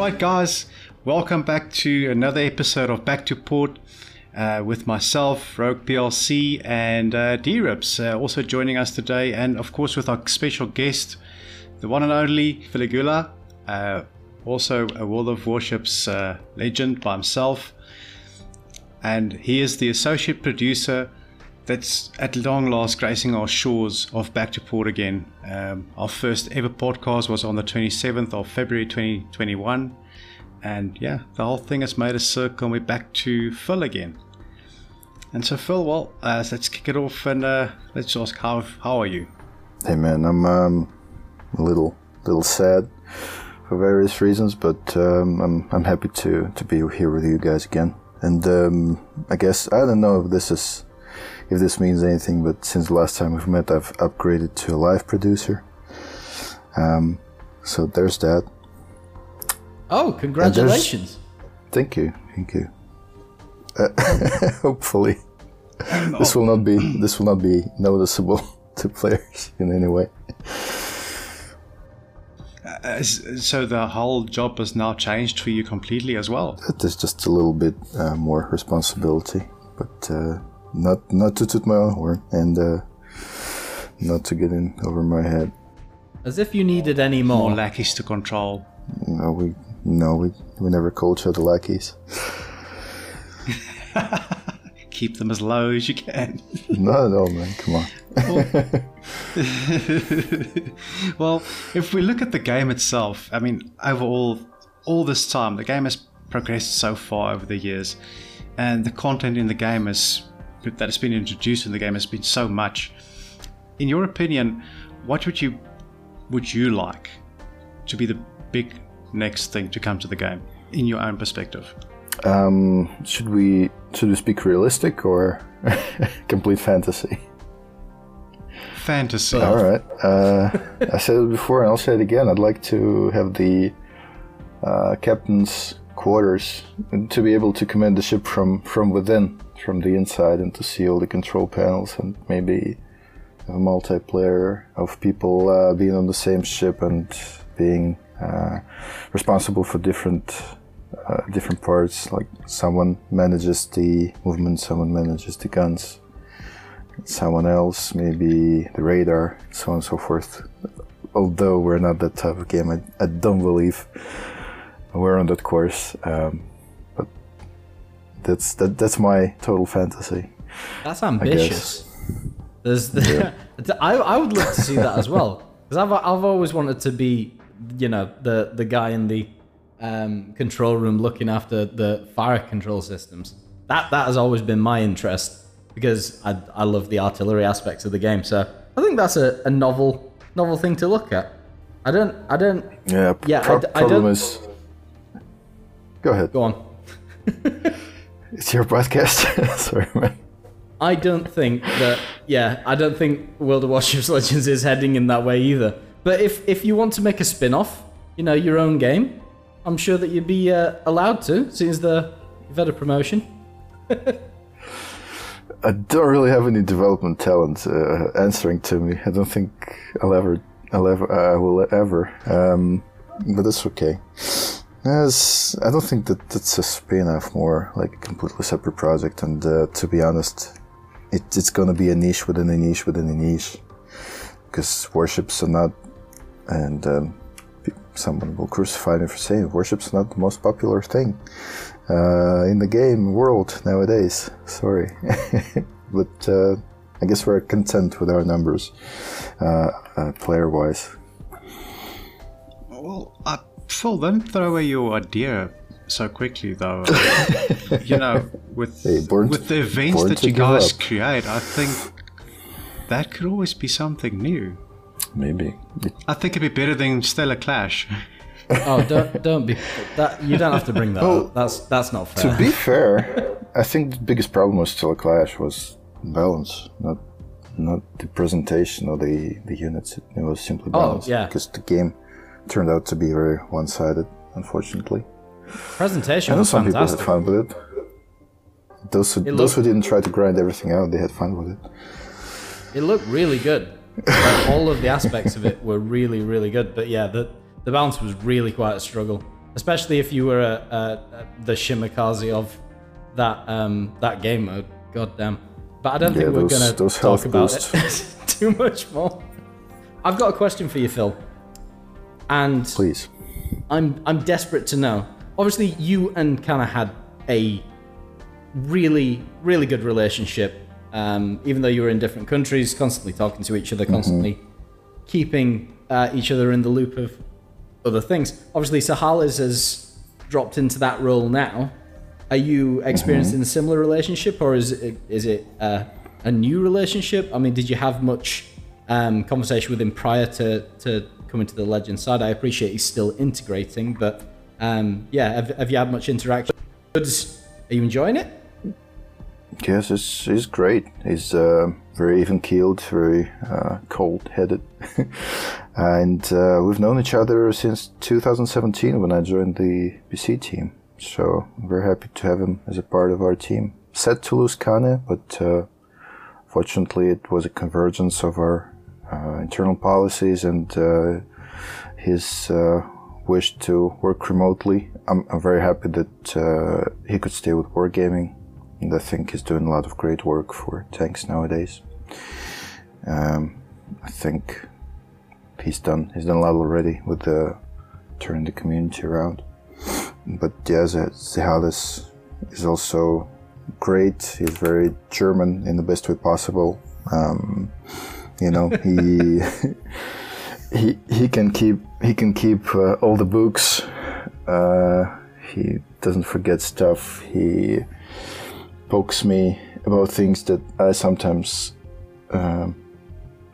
Right, guys, welcome back to another episode of Back to Port uh, with myself, Rogue PLC, and uh, D-Rips uh, also joining us today, and of course with our special guest, the one and only Filigula, uh, also a World of Warships uh, legend by himself, and he is the associate producer that's at long last gracing our shores of Back to Port again. Um, our first ever podcast was on the 27th of February 2021. And yeah, the whole thing has made a circle and we're back to Phil again. And so, Phil, well, uh, let's kick it off and uh, let's ask, how, how are you? Hey man, I'm um, a little little sad for various reasons, but um, I'm I'm happy to to be here with you guys again. And um, I guess I don't know if this is if this means anything, but since the last time we've met, I've upgraded to a live producer. Um, so there's that. Oh, congratulations! Thank you, thank you. Uh, hopefully, this will not be this will not be noticeable to players in any way. Uh, so the whole job has now changed for you completely as well. There's just a little bit uh, more responsibility, but uh, not not to toot my own horn and uh, not to get in over my head. As if you needed any more. More lackeys to control. No, we no we we never call each other lackeys. Keep them as low as you can. no, no, man, come on. well, if we look at the game itself, I mean, overall, all this time, the game has progressed so far over the years, and the content in the game is that has been introduced in the game has been so much. In your opinion, what would you would you like to be the big next thing to come to the game in your own perspective? Um, should we should we speak realistic or complete fantasy? Fantasy. All right. Uh, I said it before, and I'll say it again. I'd like to have the uh, captain's quarters to be able to command the ship from from within from the inside and to see all the control panels and maybe a multiplayer of people uh, being on the same ship and being uh, responsible for different uh, different parts. Like someone manages the movement, someone manages the guns, someone else maybe the radar, so on and so forth. Although we're not that type of game, I, I don't believe we're on that course. Um, that's that, that's my total fantasy. That's ambitious. There's the, yeah. I I would love to see that as well because I've I've always wanted to be you know the the guy in the um, control room looking after the fire control systems. That that has always been my interest because I I love the artillery aspects of the game. So I think that's a, a novel novel thing to look at. I don't I don't yeah yeah pro- I, I problem is go ahead go on. It's your podcast. Sorry, man. I don't think that. Yeah, I don't think World of Warships Legends is heading in that way either. But if if you want to make a spin-off, you know, your own game, I'm sure that you'd be uh, allowed to, since the you've had a promotion. I don't really have any development talent uh, answering to me. I don't think I'll ever, I'll ever, I will ever. Um, but that's okay. Yes, I don't think that that's a spin-off, more like a completely separate project. And uh, to be honest, it, it's going to be a niche within a niche within a niche, because warships are not, and um, someone will crucify me for saying warships are not the most popular thing uh, in the game world nowadays. Sorry, but uh, I guess we're content with our numbers, uh, uh, player-wise. Well, I Phil, don't throw away your idea so quickly, though. you know, with hey, with the events that you guys up. create, I think that could always be something new. Maybe. I think it'd be better than Stellar Clash. oh, don't don't be that. You don't have to bring that well, up. That's that's not fair. To be fair, I think the biggest problem with Stellar Clash was balance, not not the presentation or the the units. It was simply oh, balance. Oh, yeah. Because the game turned out to be very one-sided, unfortunately. Presentation I know was some fantastic. people had fun with it. Those who, it those who didn't try to grind everything out, they had fun with it. It looked really good. like all of the aspects of it were really, really good. But yeah, the the balance was really quite a struggle. especially if you were a, a, a, the Shimakaze of that um, that game mode. God damn. But I don't Yeah, think we're those- gonna those talk about boosts. it too much more. I've got a question for you, Phil. And Please. I'm I'm desperate to know. Obviously, you and Kana had a really really good relationship. Um, even though you were in different countries, constantly talking to each other, constantly keeping uh, each other in the loop of other things. Obviously, Sahales has dropped into that role now. Are you experiencing a similar relationship, or is it is it uh, a new relationship? I mean, did you have much um, conversation with him prior to, to coming to the Legend side? I appreciate he's still integrating, but um, yeah, have, have you had much interaction? Are you enjoying it? Yes, it's, he's great. He's uh, very even keeled, very uh, cold headed. and uh, we've known each other since 2017 when I joined the PC team. So very happy to have him as a part of our team. Set to lose Kane, but uh, fortunately it was a convergence of our internal policies and uh, his uh, wish to work remotely. I'm, I'm very happy that uh, he could stay with Wargaming and I think he's doing a lot of great work for tanks nowadays. Um, I think he's done he's done a lot already with the turning the community around. But yeah, Zehales is also great. He's very German in the best way possible. Um, you know, he he he can keep he can keep uh, all the books. Uh, he doesn't forget stuff. He pokes me about things that I sometimes um,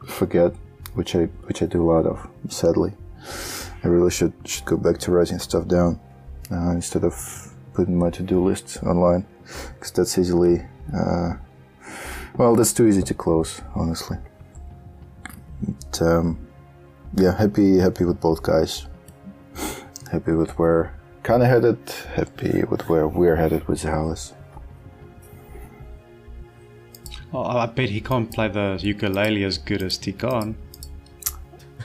forget, which I which I do a lot of. Sadly, I really should should go back to writing stuff down uh, instead of putting my to-do list online, because that's easily uh, well, that's too easy to close, honestly. But, um, yeah, happy happy with both guys. Happy with where kind of headed. Happy with where we're headed with Zahales. Oh, I bet he can't play the ukulele as good as Tikan.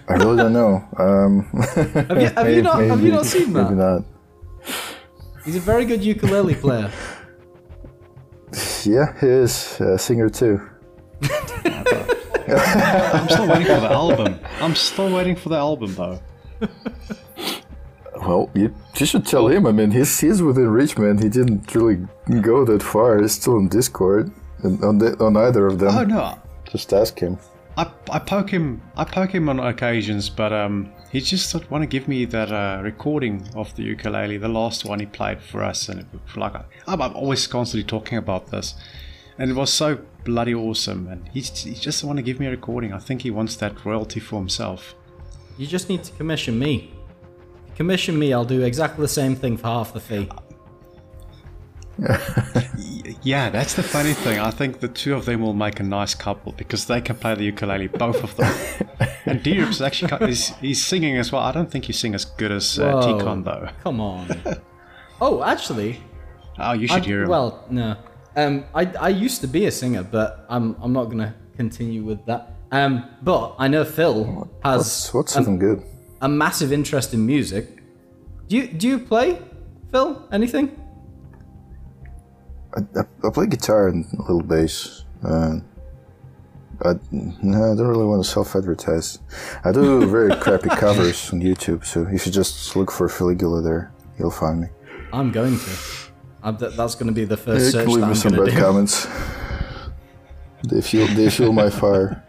I really don't know. Um, Have you, have you not have you not seen maybe that? not. He's a very good ukulele player. Yeah, he is a singer too. I'm still waiting for the album. I'm still waiting for the album though. Well, you, you should tell him. I mean, he's he's within reach, man. He didn't really go that far. He's still on Discord, and on the, on either of them. Oh no, Just ask him. I, I poke him I poke him on occasions, but um, he just don't want to give me that uh, recording of the ukulele, the last one he played for us, and it like I'm, I'm always constantly talking about this, and it was so bloody awesome, and he he just want to give me a recording. I think he wants that royalty for himself. You just need to commission me. Commission me, I'll do exactly the same thing for half the fee. Yeah, that's the funny thing. I think the two of them will make a nice couple because they can play the ukulele, both of them. and D-Rips is actually he's, he's singing as well. I don't think you sing as good as uh, Whoa. Tikon though. Come on. oh, actually, Oh, you should I- hear him. well, no. Um, I I used to be a singer, but I'm I'm not gonna continue with that. Um, but I know Phil has What's what's a, good? a massive interest in music. Do you do you play, Phil? Anything? I, I, I play guitar and a little bass. Uh, I, no, I don't really want to self-advertise. I do very crappy covers on YouTube, so if you just look for Filigula there, you'll find me. I'm going to. I th- that's going to be the first can search leave that me I'm some going bad do. comments. They fuel, they fuel my fire.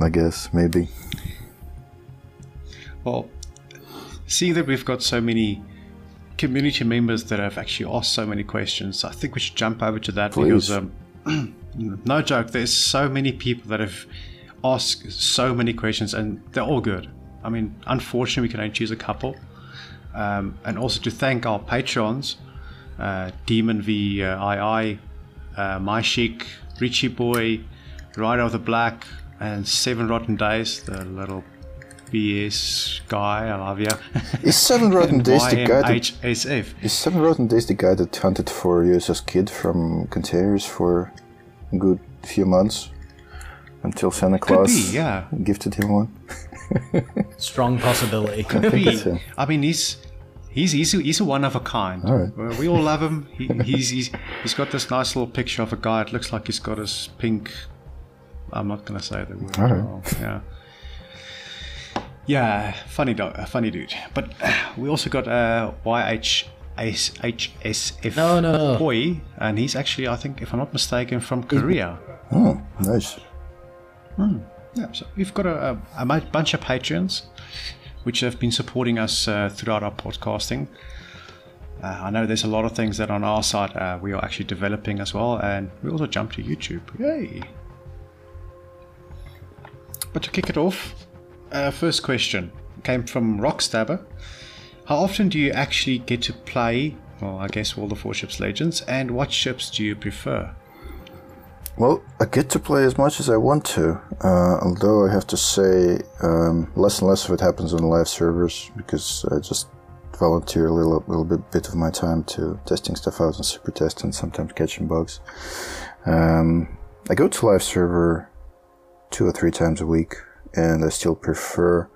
I guess maybe. Well, seeing that we've got so many community members that have actually asked so many questions, I think we should jump over to that because, um, no joke, there's so many people that have asked so many questions and they're all good. I mean, unfortunately, we can only choose a couple. Um, and also to thank our patrons, uh, Demon V, uh, II, uh, My Chic, Richie Boy, Rider of the Black, and Seven Rotten Days, the little BS guy. I love you. Is Seven Rotten Days the guy that YMHSF. is Seven Rotten Days the guy that hunted for USS Kidd from containers for a good few months until Santa Claus be, yeah. gifted him one? Strong possibility. Could be. I mean, he's he's he's a, he's a one of a kind. All right. We all love him. He, he's he's he's got this nice little picture of a guy. It looks like he's got his pink. I'm not gonna say the word. All right. wrong. Yeah. Yeah, funny dog, funny dude. But uh, we also got uh, YHSF No, no. Hoi, and he's actually, I think, if I'm not mistaken, from Korea. Oh, nice. Yeah, so we've got a, a, a bunch of patrons which have been supporting us uh, throughout our podcasting. Uh, I know there's a lot of things that on our side uh, we are actually developing as well, and we also jump to YouTube. Yay! But to kick it off, uh, first question came from Rockstabber. How often do you actually get to play, well, I guess World of Warships Legends, and what ships do you prefer? Well, I get to play as much as I want to, uh, although I have to say um, less and less of it happens on live servers because I just volunteer a little, little bit, bit of my time to testing stuff out on super test and sometimes catching bugs. Um, I go to live server two or three times a week, and I still prefer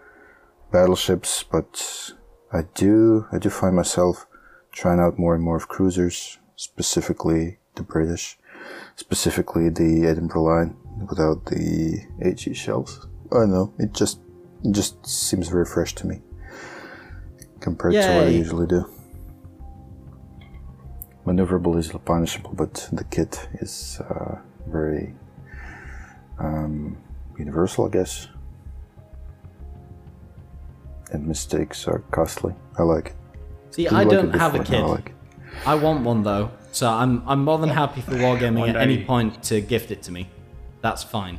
battleships, but I do I do find myself trying out more and more of cruisers, specifically the British specifically the Edinburgh line without the HE shells. I don't know. It just it just seems very fresh to me compared to what I usually do. Maneuverable is punishable, but the kit is uh, very um, universal, I guess. And mistakes are costly. I like it. See, Didn't I like don't have a kid. I like. I want one though, so I'm I'm more than happy for wargaming One at any point to gift it to me. That's fine.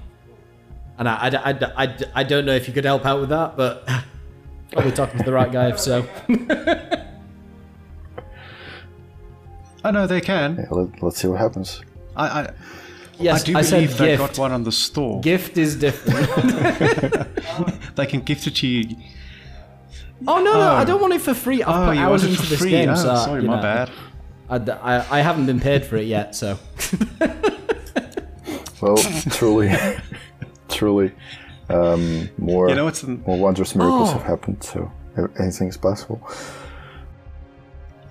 And I, I, I, I, I don't know if you could help out with that, but probably talking to the right guy if so. I know they can. Yeah, let, let's see what happens. I, I, Yes, I do I said believe they gift. got one on the store. Gift is different. They can gift it to you. oh no, no, I oh. don't want it for free. I've Oh, put you hours want it into for this free? game, oh, so sorry, my know, bad. I, I, I haven't been paid for it yet, so. Well, truly, truly, um, more You know what's the, more wondrous miracles Oh. have happened. So a- anything is possible.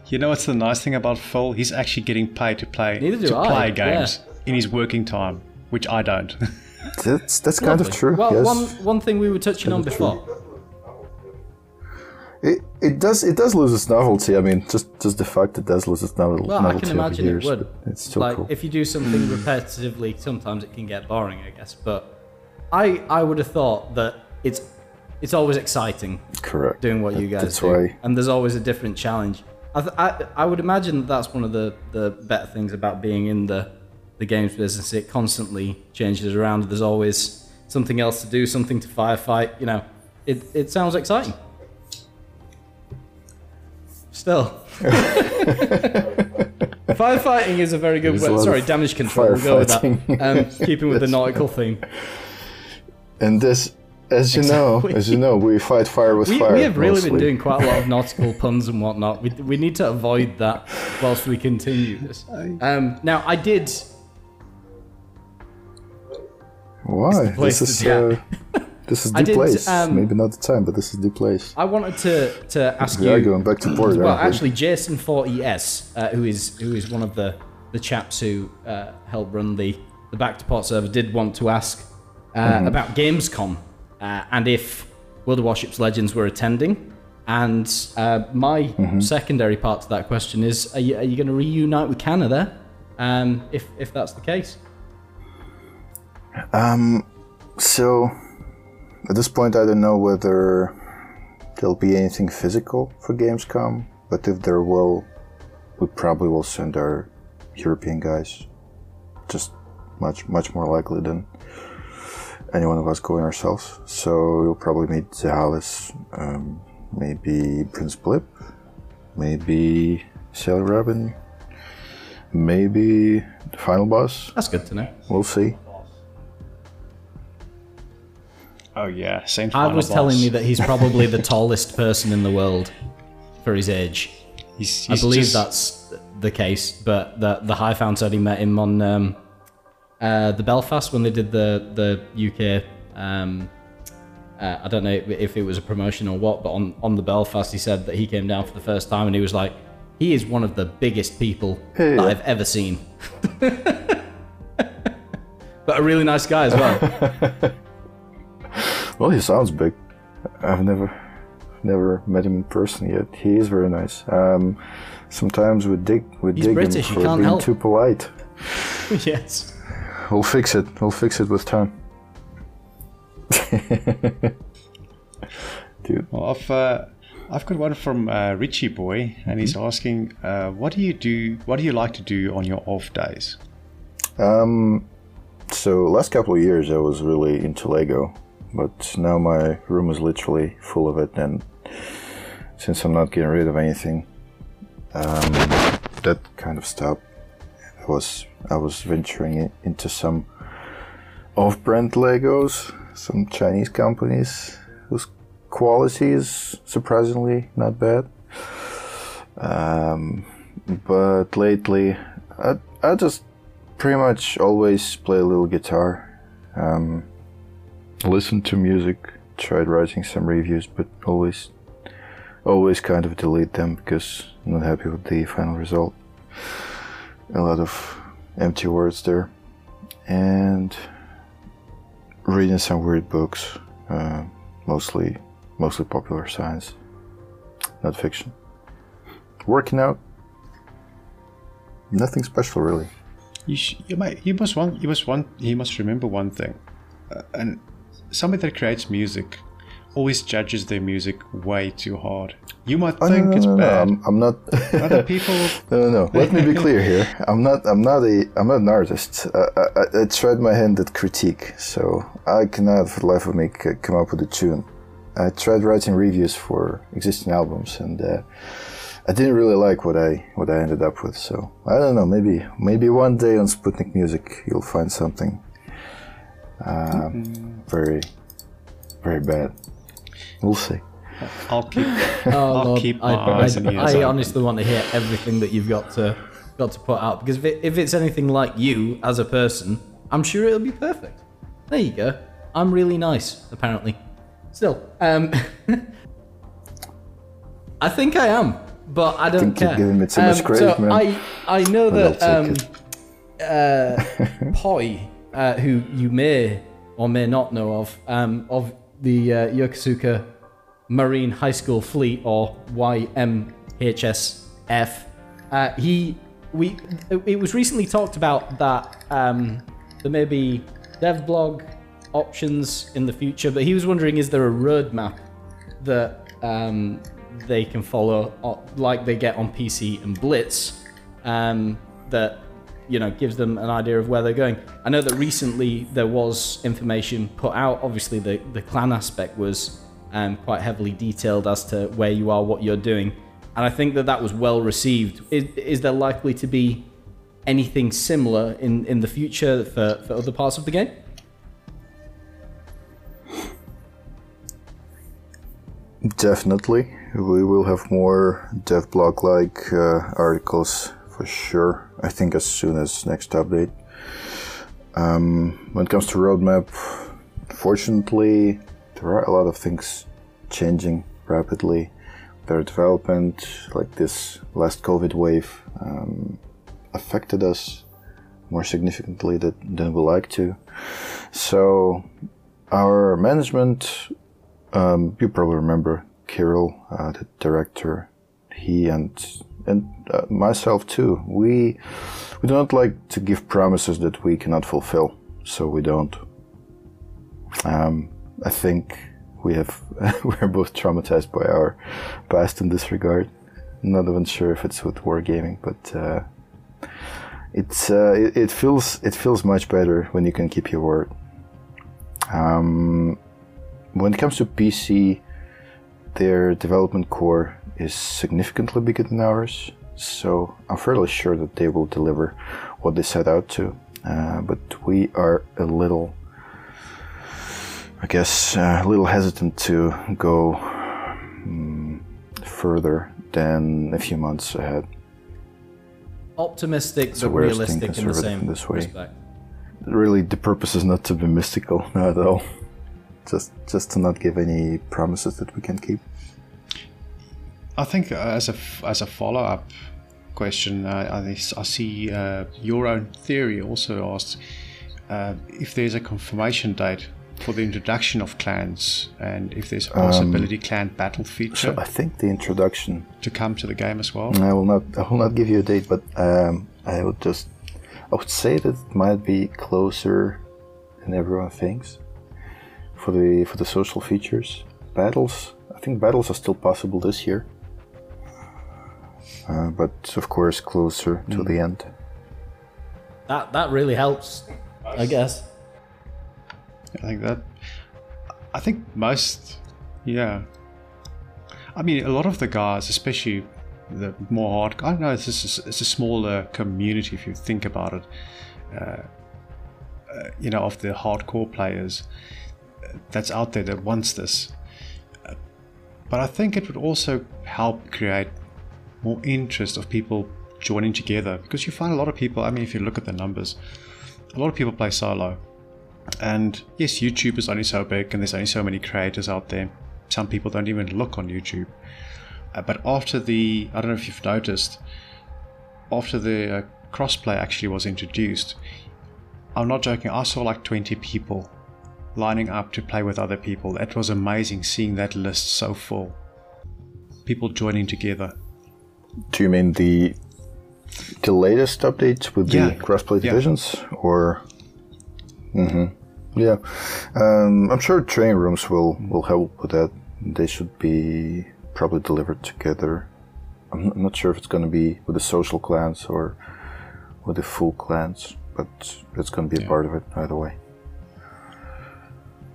you know what's the nice thing about Phil? He's actually getting paid to play to I, play games in his working time, which I don't. That's that's kind of true. Well, yes, one one thing we were touching on Kind of true. before. It, it does it does lose its novelty. I mean, just just the fact that it does lose its novel- Well, I can imagine years, it would. It's still like cool. if you do something hmm. repetitively, sometimes it can get boring, I guess. But I I would have thought that it's it's always exciting Correct. doing what you guys that's do, why- and there's always a different challenge. I, th- I I would imagine that that's one of the the better things about being in the the games business. It constantly changes around. There's always something else to do, something to firefight. You know, it it sounds exciting. Still. Firefighting is a very good There's word. Sorry, damage control. We'll go with that. firefighting. Um, keeping with the That's nautical theme. And this, as you know, as you know, we fight fire with We, fire. we have really been doing quite a lot of nautical puns and whatnot. We, we need to avoid that whilst we continue this. Um, now, I did. Why? This is chat. uh, this is the did, place. um, Maybe not the time, but this is the place. I wanted to to ask We are going back to port. Well, actually, Jason 40s, uh, who is who is one of the the chaps who uh, helped run the the Back to Port server, did want to ask uh, Mm-hmm. about Gamescom uh, and if World of Warships Legends were attending. And uh, my Mm-hmm. secondary part to that question is: Are you, are you going to reunite with Canada? Um, if if that's the case, Um, So, at this point, I don't know whether there'll be anything physical for Gamescom, but if there will, we probably will send our European guys. Just much, much more likely than any one of us going ourselves. So, we'll probably meet Zahalis, um, maybe Prince Blip, maybe Sailor Robin, maybe the final boss. that's good to know. We'll see. Oh yeah, Saint. I Final was telling Boss. me that he's probably the tallest person in the world for his age. He's, I believe just- that's the case, but the the High Found said he met him on um, uh, the Belfast when they did the the UK um, uh, I don't know if it was a promotion or what, but on, on the Belfast, he said that he came down for the first time and he was like, he is one of the biggest people Hey. that I've ever seen. but a really nice guy as well. Well, he sounds big. I've never, never met him in person yet. He is very nice. Um, sometimes we dig, we He's dig British, him for being help. too polite. yes. We'll fix it. We'll fix it with time. Dude, Well, I've uh, I've got one from uh, Richie Boy, and he's asking, uh, "What do you do? What do you like to do on your off days?" Um, so last couple of years I was really into Lego, but now my room is literally full of it, and since I'm not getting rid of anything, um, that kind of stopped. I was I was venturing into some off-brand Legos, some Chinese companies whose quality is surprisingly not bad. Um, but lately, I I just pretty much always play a little guitar, um, listen to music, tried writing some reviews, but always, always kind of delete them because I'm not happy with the final result. A lot of empty words there, and reading some weird books, uh, mostly, mostly popular science, not fiction. Working out, nothing special really. You, sh- you, might, you must want you must want you must remember one thing, uh, and somebody that creates music always judges their music way too hard. You might Oh, think no, no, it's no, bad. I'm, I'm not. Other people, no, no, no. Let me be clear here. I'm not. I'm not a. I'm not an artist. Uh, I, I, I tried my hand at critique, so I cannot, for the life of me, c- come up with a tune. I tried writing reviews for existing albums, and uh, I didn't really like what I what I ended up with. So I don't know. Maybe maybe one day on Sputnik Music you'll find something uh, very very bad. We'll see. I'll keep. Oh, I'll Lord, keep my I, eyes I, and ears I open. honestly want to hear everything that you've got to got to put out because if, it, if it's anything like you as a person, I'm sure it'll be perfect. There you go. I'm really nice, apparently. Still, um, I think I am, but I don't think you're care. giving me too um, much credit, so man. I I know But that um, uh, Poi, uh, who you may or may not know of, um, of the uh, Yokosuka Marine High School Fleet or YMHSF. Uh, he, we, it was recently talked about that um, there may be dev blog options in the future, but he was wondering, is there a roadmap that um, they can follow, like they get on PC and Blitz, um, that you know gives them an idea of where they're going. I know that recently there was information put out. Obviously, the the clan aspect was um, quite heavily detailed as to where you are, what you're doing, and I think that that was well received. Is, is there likely to be anything similar in in the future for for other parts of the game? Definitely, we will have more devblog like uh, articles for sure. I think as soon as next update. Um, when it comes to roadmap, fortunately, there are a lot of things changing rapidly. Their development, like this last COVID wave, um, affected us more significantly than, we like to. So, our management um, you probably remember Kirill, uh, the director. He and and uh, myself too. We we don't like to give promises that we cannot fulfill, so we don't. Um, I think we have we're both traumatized by our past in this regard. Not even sure if it's with wargaming, but uh, it's uh, it, it feels it feels much better when you can keep your word. Um, when it comes to PC, their development core is significantly bigger than ours, so I'm fairly sure that they will deliver what they set out to. Uh, but we are a little, I guess, uh, a little hesitant to go um, further than a few months ahead. Optimistic So but realistic in the same in this way. respect. Really, the purpose is not to be mystical, not at all. just just to not give any promises that we can keep. I think uh, as a as a follow up question, uh, I, I see uh, your own theory also asks uh, if there's a confirmation date for the introduction of clans and if there's a possibility um, clan battle feature. So I think the introduction to come to the game as well. I will not. I will not give you a date, but um, I would just. I would say that it might be closer than everyone thinks for the for the social features. Battles. I think battles are still possible this year, uh, but of course closer mm. to the end. That that really helps, I guess. I think that. I think most, yeah. I mean, a lot of the guys, especially the more hard. I know it's a, it's a smaller community if you think about it. Uh, uh, you know, of the hardcore players uh, that's out there that wants this. Uh, but I think it would also help create more interest of people joining together because you find a lot of people. I mean, if you look at the numbers, a lot of people play solo and yes, YouTube is only so big and there's only so many creators out there. Some people don't even look on YouTube. Uh, but after the, I don't know if you've noticed, after the uh, crossplay actually was introduced, I'm not joking, I saw like 20 people lining up to play with other people. It was amazing seeing that list so full. People joining together. Do you mean the the latest updates with yeah. the crossplay divisions, or? Mm-hmm. Yeah, um, I'm sure training rooms will will help with that. They should be probably delivered together. I'm not sure if it's going to be with the social clans or with the full clans, but it's going to be a part of it either way.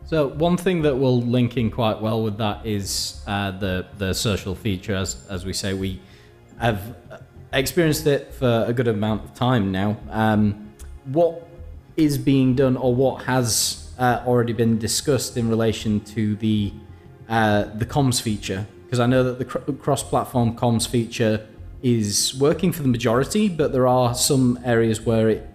So one thing that will link in quite well with that is uh, the the social feature. As as we say, we have experienced it for a good amount of time now. Um, what is being done or what has uh, already been discussed in relation to the uh, the comms feature because I know that the cr- cross-platform comms feature is working for the majority, but there are some areas where it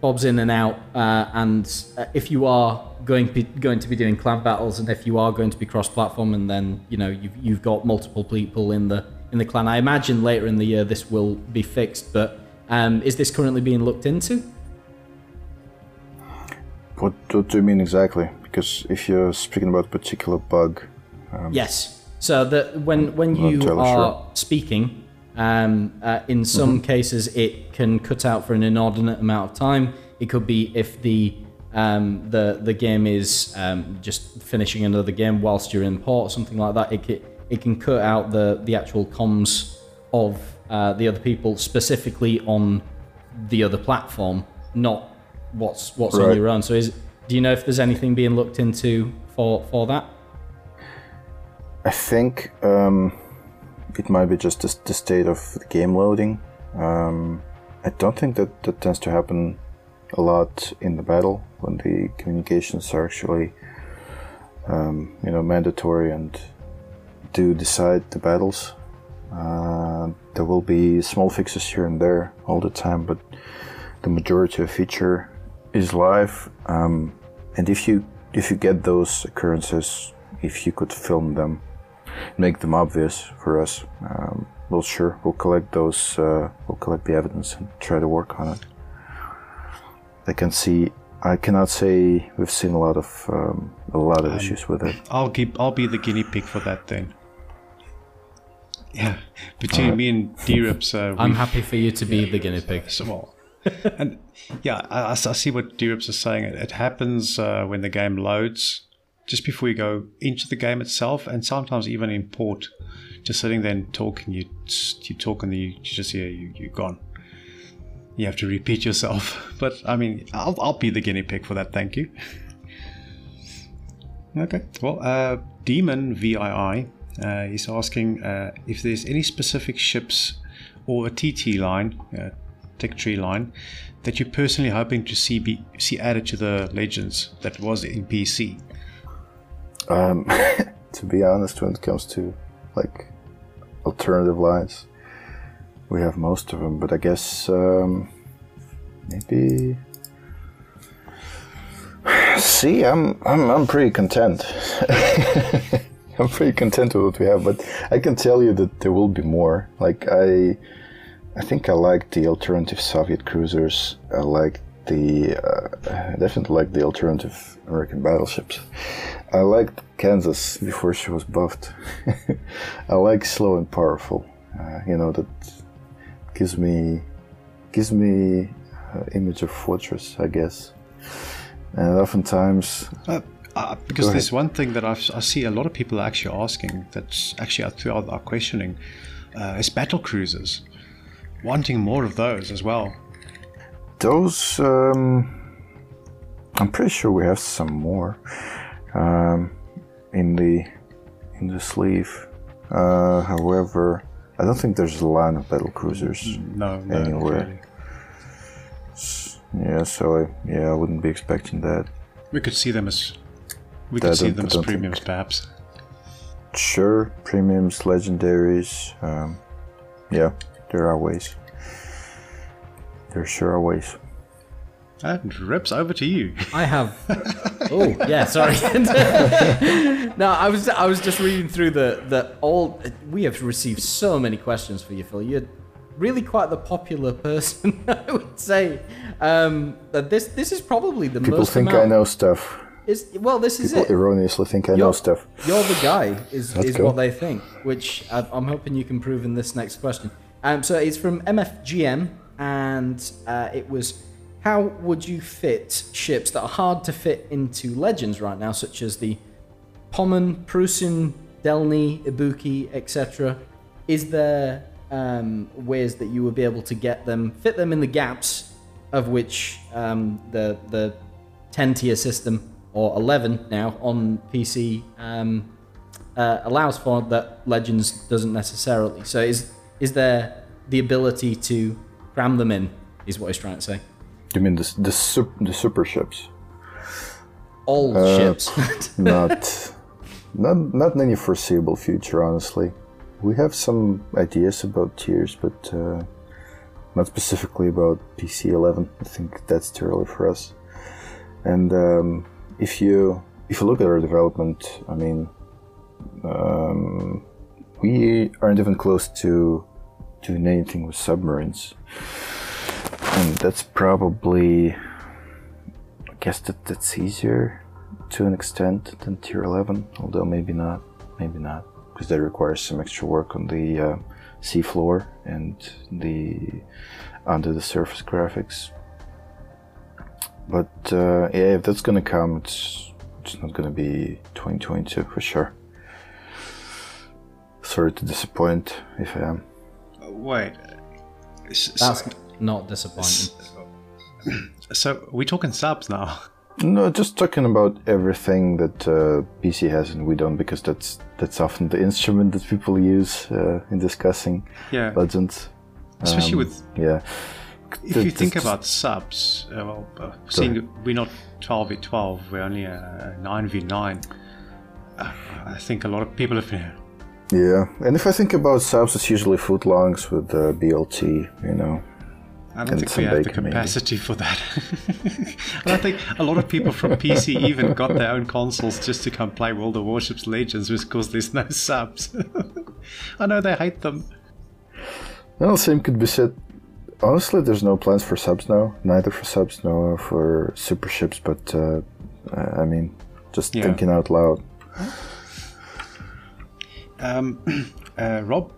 bobs in and out. Uh, and uh, if you are going to be, going to be doing clan battles, and if you are going to be cross-platform, and then you know you've you've got multiple people in the in the clan, I imagine later in the year this will be fixed. But um, is this currently being looked into? What, what do you mean exactly? Because if you're speaking about a particular bug. Um, yes. So that when when you are sure. speaking, um, uh, in some mm-hmm. cases it can cut out for an inordinate amount of time. It could be if the um, the the game is um, just finishing another game whilst you're in port, something like that. It it can cut out the the actual comms of uh, the other people specifically on the other platform, not what's what's right. on your own. So is do you know if there's anything being looked into for for that? I think um, it might be just the, the, state of the game loading. Um, I don't think that that tends to happen a lot in the battle when the communications are actually um, you know mandatory and do decide the battles. Uh, there will be small fixes here and there all the time, but the majority of feature is live, um, and if you if you get those occurrences, if you could film them, make them obvious for us, um, we'll sure we'll collect those. Uh, we'll collect the evidence and try to work on it. I can see. I cannot say we've seen a lot of um, a lot of um, issues with it. I'll keep. I'll be the guinea pig for that then. Yeah, between right. me and D-Rips, uh, I'm happy for you to be yeah, the guinea pig. So, and yeah, I, I, see what D-Rips is saying. It, it happens uh, when the game loads, just before you go into the game itself, and sometimes even in port. Just sitting there and talking, you you talk and you, you just hear you you're gone. You have to repeat yourself. But I mean, I'll I'll be the guinea pig for that. Thank you. Okay. Well, uh, Demon VII uh, is asking uh, if there's any specific ships or a TT line, uh, tech tree line that you're personally hoping to see be see added to the legends that was in PC? Um, to be honest, when it comes to like alternative lines, we have most of them. But I guess um, maybe See, I'm I'm I'm pretty content. I'm pretty content with what we have, but I can tell you that there will be more. Like I, I think I like the alternative Soviet cruisers. I like the uh, definitely like the alternative American battleships. I liked Kansas before she was buffed. I like slow and powerful. Uh, you know that gives me gives me uh, image of fortress, I guess. And oftentimes, uh, uh, because there's one thing that I've, i see a lot of people actually asking that's actually throughout our questioning uh, is battle cruisers, wanting more of those as well. Those, um, I'm pretty sure we have some more um, in the in the sleeve. Uh, however, I don't think there's a line of battle cruisers no, no anywhere. Really. Yeah, so I, yeah, I wouldn't be expecting that. We could see them as we could see them as premiums, think. perhaps. Sure, premiums, legendaries. Um, yeah, there are ways. There sure are ways. And Rips, over to you. I have. oh yeah, sorry. no, I was I was just reading through the the all. We have received so many questions for you, Phil. You're really quite the popular person, I would say. Um, this this is probably the People most. People think amount. I know stuff. Is well, this People is it. Erroneously think I you're, know stuff. You're the guy, is is what they think. Which I'm hoping you can prove in this next question. Um, so it's from MFGM, and uh, it was how would you fit ships that are hard to fit into legends right now, such as the Pommern, Prussian, Delny, Ibuki, etc.? Is there um, ways that you would be able to get them, fit them in the gaps of which um, the the 10 tier system or 11 now on PC um, uh, allows for that Legends doesn't necessarily. So is is there the ability to cram them in? Is what he's trying to say. You mean the the, super, the super ships? All uh, ships? not, not, not in any foreseeable future, honestly. We have some ideas about tiers, but uh, not specifically about PC 11. I think that's too early for us. And um, if you if you look at our development, I mean, um, we aren't even close to doing anything with submarines. And that's probably, I guess that that's easier to an extent than tier 11, although maybe not, maybe not, because that requires some extra work on the uh, seafloor and the under the surface graphics. But uh, yeah, if that's gonna come, it's it's not gonna be 2022 for sure. Sorry to disappoint if I am. Wait, that's not disappointing. So we talking subs now? No, just talking about everything that uh, PC has and we don't, because that's that's often the instrument that people use uh, in discussing yeah. legends. Especially um, with yeah. If you think about subs, uh, well, uh, seeing we're not 12v12, we're only a 9v9. Uh, I think a lot of people have. Yeah, and if I think about subs, it's usually footlongs with the BLT, you know. I don't think we have the capacity maybe. for that. I think a lot of people from PC even got their own consoles just to come play World of Warships Legends because there's no subs. I know they hate them. Well, same could be said. Honestly, there's no plans for subs now. Neither for subs nor for super ships. But uh, I mean, just yeah. thinking out loud. Um, uh, Rob,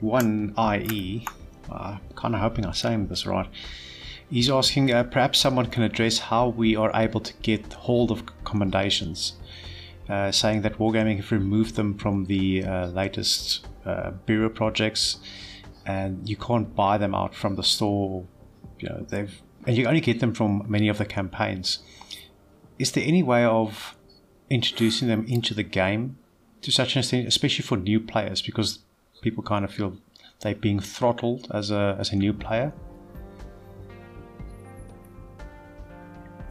one IE uh, kind of hoping I'm saying this right. He's asking uh, perhaps someone can address how we are able to get hold of commendations, uh, saying that Wargaming have removed them from the uh, latest uh, bureau projects, and you can't buy them out from the store. You know they've and you only get them from many of the campaigns. Is there any way of introducing them into the game to such an extent, especially for new players, because people kind of feel they're being throttled as a as a new player?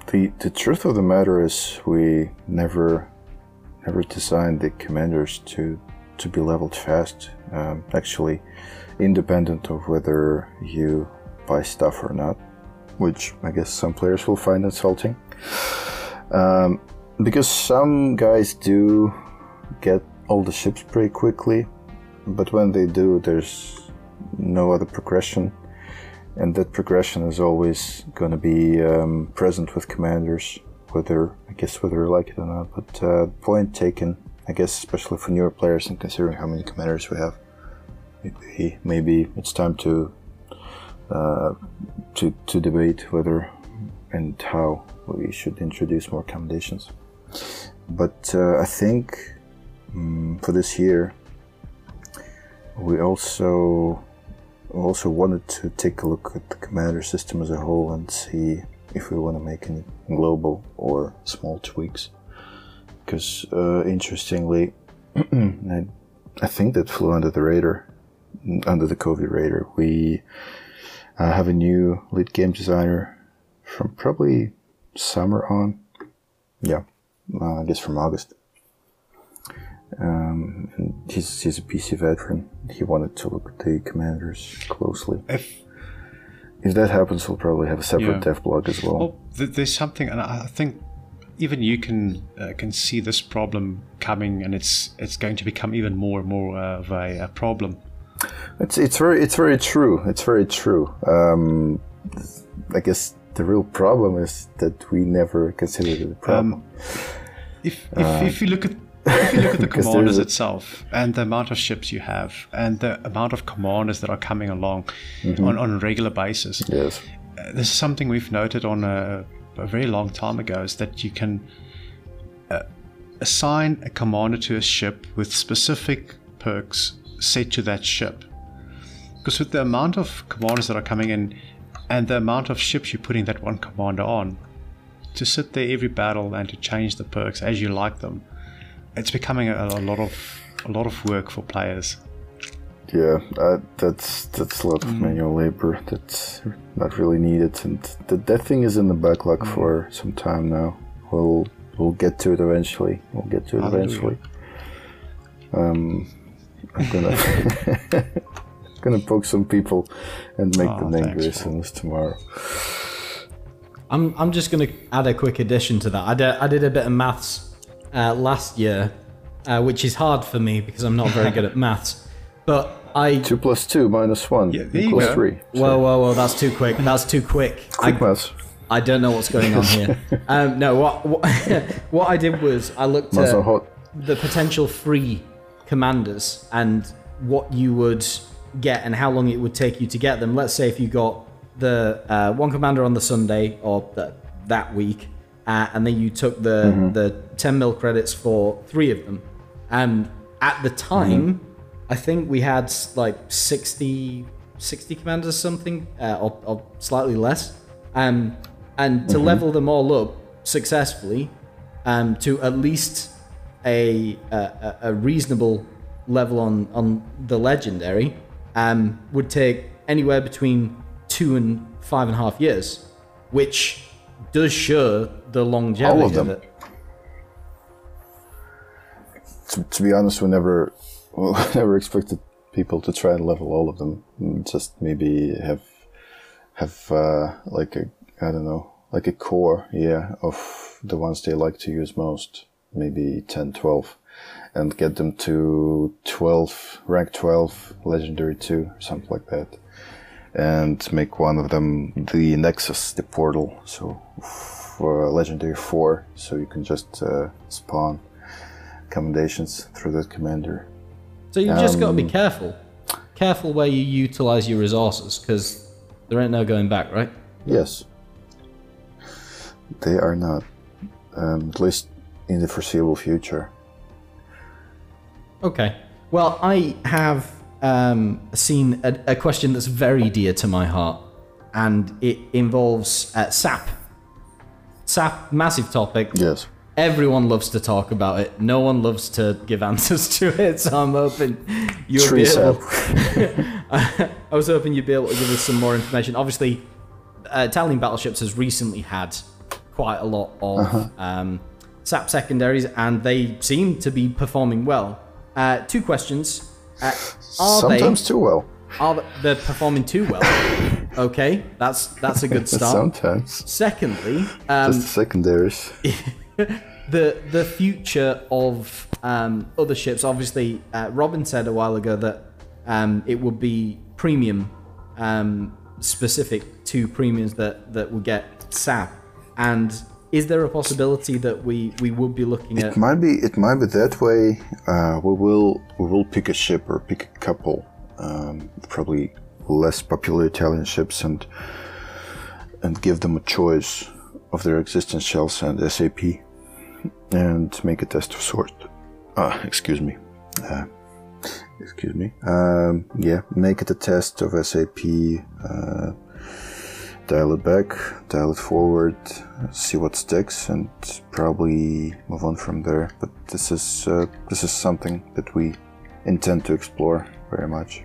The the truth of the matter is we never never designed the commanders to to be leveled fast. Um, actually, independent of whether you buy stuff or not, which I guess some players will find insulting. Um, because some guys do get all the ships pretty quickly, but when they do, there's no other progression, and that progression is always going to be um, present with commanders, whether I guess whether you like it or not. But uh, point taken, I guess, especially for newer players and considering how many commanders we have, maybe maybe it's time to uh, to to debate whether and how we should introduce more accommodations. But uh, I think um, for this year, we also also wanted to take a look at the commander system as a whole and see if we want to make any global or small tweaks. Because uh, interestingly, I, I think that flew under the radar, under the COVID radar. We uh, have a new lead game designer from probably summer on. Yeah, uh, I guess from August. Um, and he's, he's a PC veteran. He wanted to look at the commanders closely. If If that happens, we'll probably have a separate Yeah. dev blog as well. well, th- there's something, and I think even you can uh, can see this problem coming, and it's it's going to become even more and more of a, a problem. It's it's very it's very true. It's very true. Um, I guess the real problem is that we never considered it a problem. If if, if you look at if you look at the commanders itself and the amount of ships you have and the amount of commanders that are coming along Mm-hmm. on, on a regular basis, yes. uh, this is something we've noted on a, a very long time ago is that you can uh, assign a commander to a ship with specific perks set to that ship. Because with the amount of commanders that are coming in and the amount of ships you're putting that one commander on, to sit there every battle and to change the perks as you like them, it's becoming a, a lot of a lot of work for players. Yeah, uh, that's that's a lot of manual labor that's not really needed, and that that thing is in the backlog for some time now. We'll we'll get to it eventually. We'll get to it Hallelujah. eventually. Um, I'm gonna gonna poke some people and make Oh, them thanks, angry as soon as tomorrow. I'm I'm just gonna add a quick addition to that. I did, I did a bit of maths uh, last year, uh, which is hard for me because I'm not very good at maths. But I Two plus two minus one Yeah, equals go. three. whoa whoa whoa that's too quick. That's too quick. I, Quick maths. I don't know what's going on here. Um, no, what what, what I did was I looked Maths at hot. the potential free commanders and what you would get and how long it would take you to get them. Let's say if you got the uh, one commander on the Sunday or the, that week, uh, and then you took the the 10 mil credits for three of them. And at the time, I think we had like 60, 60 commanders or something, uh, or, or slightly less. Um, and to level them all up successfully, um, to at least a, a, a- reasonable level on, on the legendary, um, would take anywhere between two and five and a half years, which does show the longevity All of them? it. to, to be honest, we never, we never expected people to try and level all of them. Just maybe have, have uh, like a, I don't know, like a core, yeah, of the ones they like to use most. Maybe 10, 12, and get them to 12, rank 12, legendary 2, something like that. And make one of them the Nexus, the portal. So for legendary 4, so you can just uh, spawn commendations through that commander. So you've just got to be Um, careful. Careful where you utilize your resources, because there ain't no going back, right? Yes. They are not. Um, at least in the foreseeable future. Okay. Well, I have um, seen a, a question that's very dear to my heart, and it involves uh, SAP. SAP, massive topic. Yes. Everyone loves to talk about it. No one loves to give answers to it, so I'm hoping you'll Tree be able. I was hoping you'd be able to give us some more information. Obviously, uh, Italian Battleships has recently had quite a lot of Uh-huh. um, SAP secondaries, and they seem to be performing well. Uh, two questions: uh, Are Sometimes they too well. are they performing too well? Okay, that's that's a good start. Sometimes. Secondly, um, Just the secondaries. the the future of um, other ships. Obviously, uh, Robin said a while ago that um, it would be premium um, specific to premiums that that would get SAP. And is there a possibility that we we would be looking It at? might be. It might be that way. Uh, we will. We will pick a ship or pick a couple. Um, probably less popular Italian ships and and give them a choice of their existing shells and SAP, and make a test of sort. Ah, excuse me. Uh, excuse me. Um, yeah, make it a test of SAP. Uh, dial it back, dial it forward, see what sticks, and probably move on from there. But this is uh, this is something that we intend to explore very much.